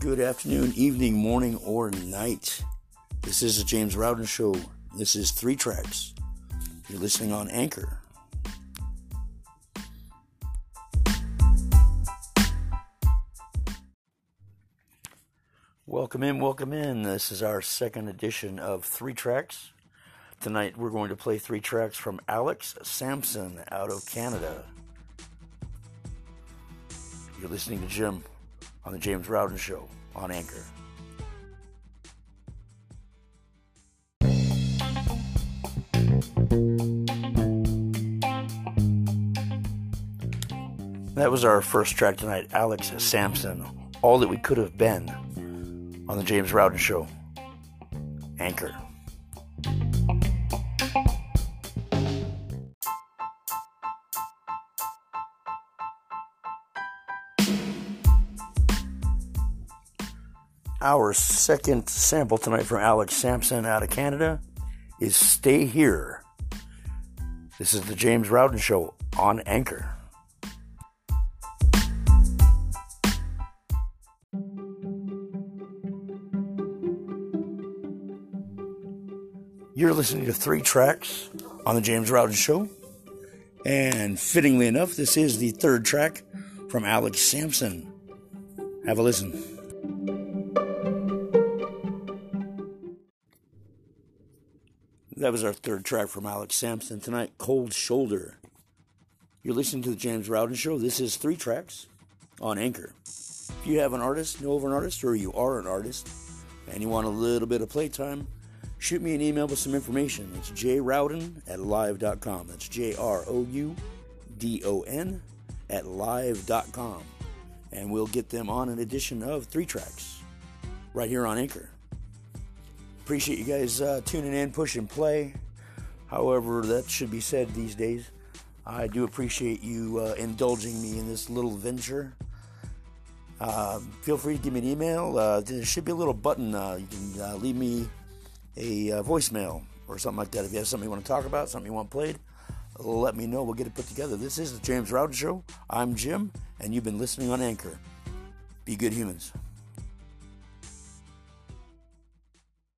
Good afternoon, evening, morning, or night. This is the James Roudon Show. This is three tracks. You're listening on Anchor. Welcome in, welcome in. This is our second edition of Three Tracks. Tonight we're going to play three tracks from Alex Sampson out of Canada. You're listening to Jim on the James Roudon Show on Anchor. That was our first track tonight, Alex Sampson, All That We Could Have Been, on the James Roudon Show. Anchor. Our second sample tonight from Alex Sampson out of Canada is Stay Here. This is the James Roudon Show on Anchor. You're listening to three tracks on the James Roudon Show. And fittingly enough, this is the third track from Alex Sampson. Have a listen. That was our third track from Alex Sampson tonight, Cold Shoulder. You're listening to the James Roudon Show. This is three tracks on Anchor. If you have an artist, know of an artist, or you are an artist, and you want a little bit of playtime, shoot me an email with some information. It's jroudon at live.com. That's J R O U D O N at live.com. And we'll get them on an edition of three tracks right here on Anchor. Appreciate you guys uh, tuning in, push and play. However, that should be said these days. I do appreciate you uh, indulging me in this little venture. Uh, feel free to give me an email. Uh, there should be a little button. Uh, you can uh, leave me a voicemail or something like that. If you have something you want to talk about, something you want played, let me know. We'll get it put together. This is the James Roudon Show. I'm Jim, and you've been listening on Anchor. Be good humans.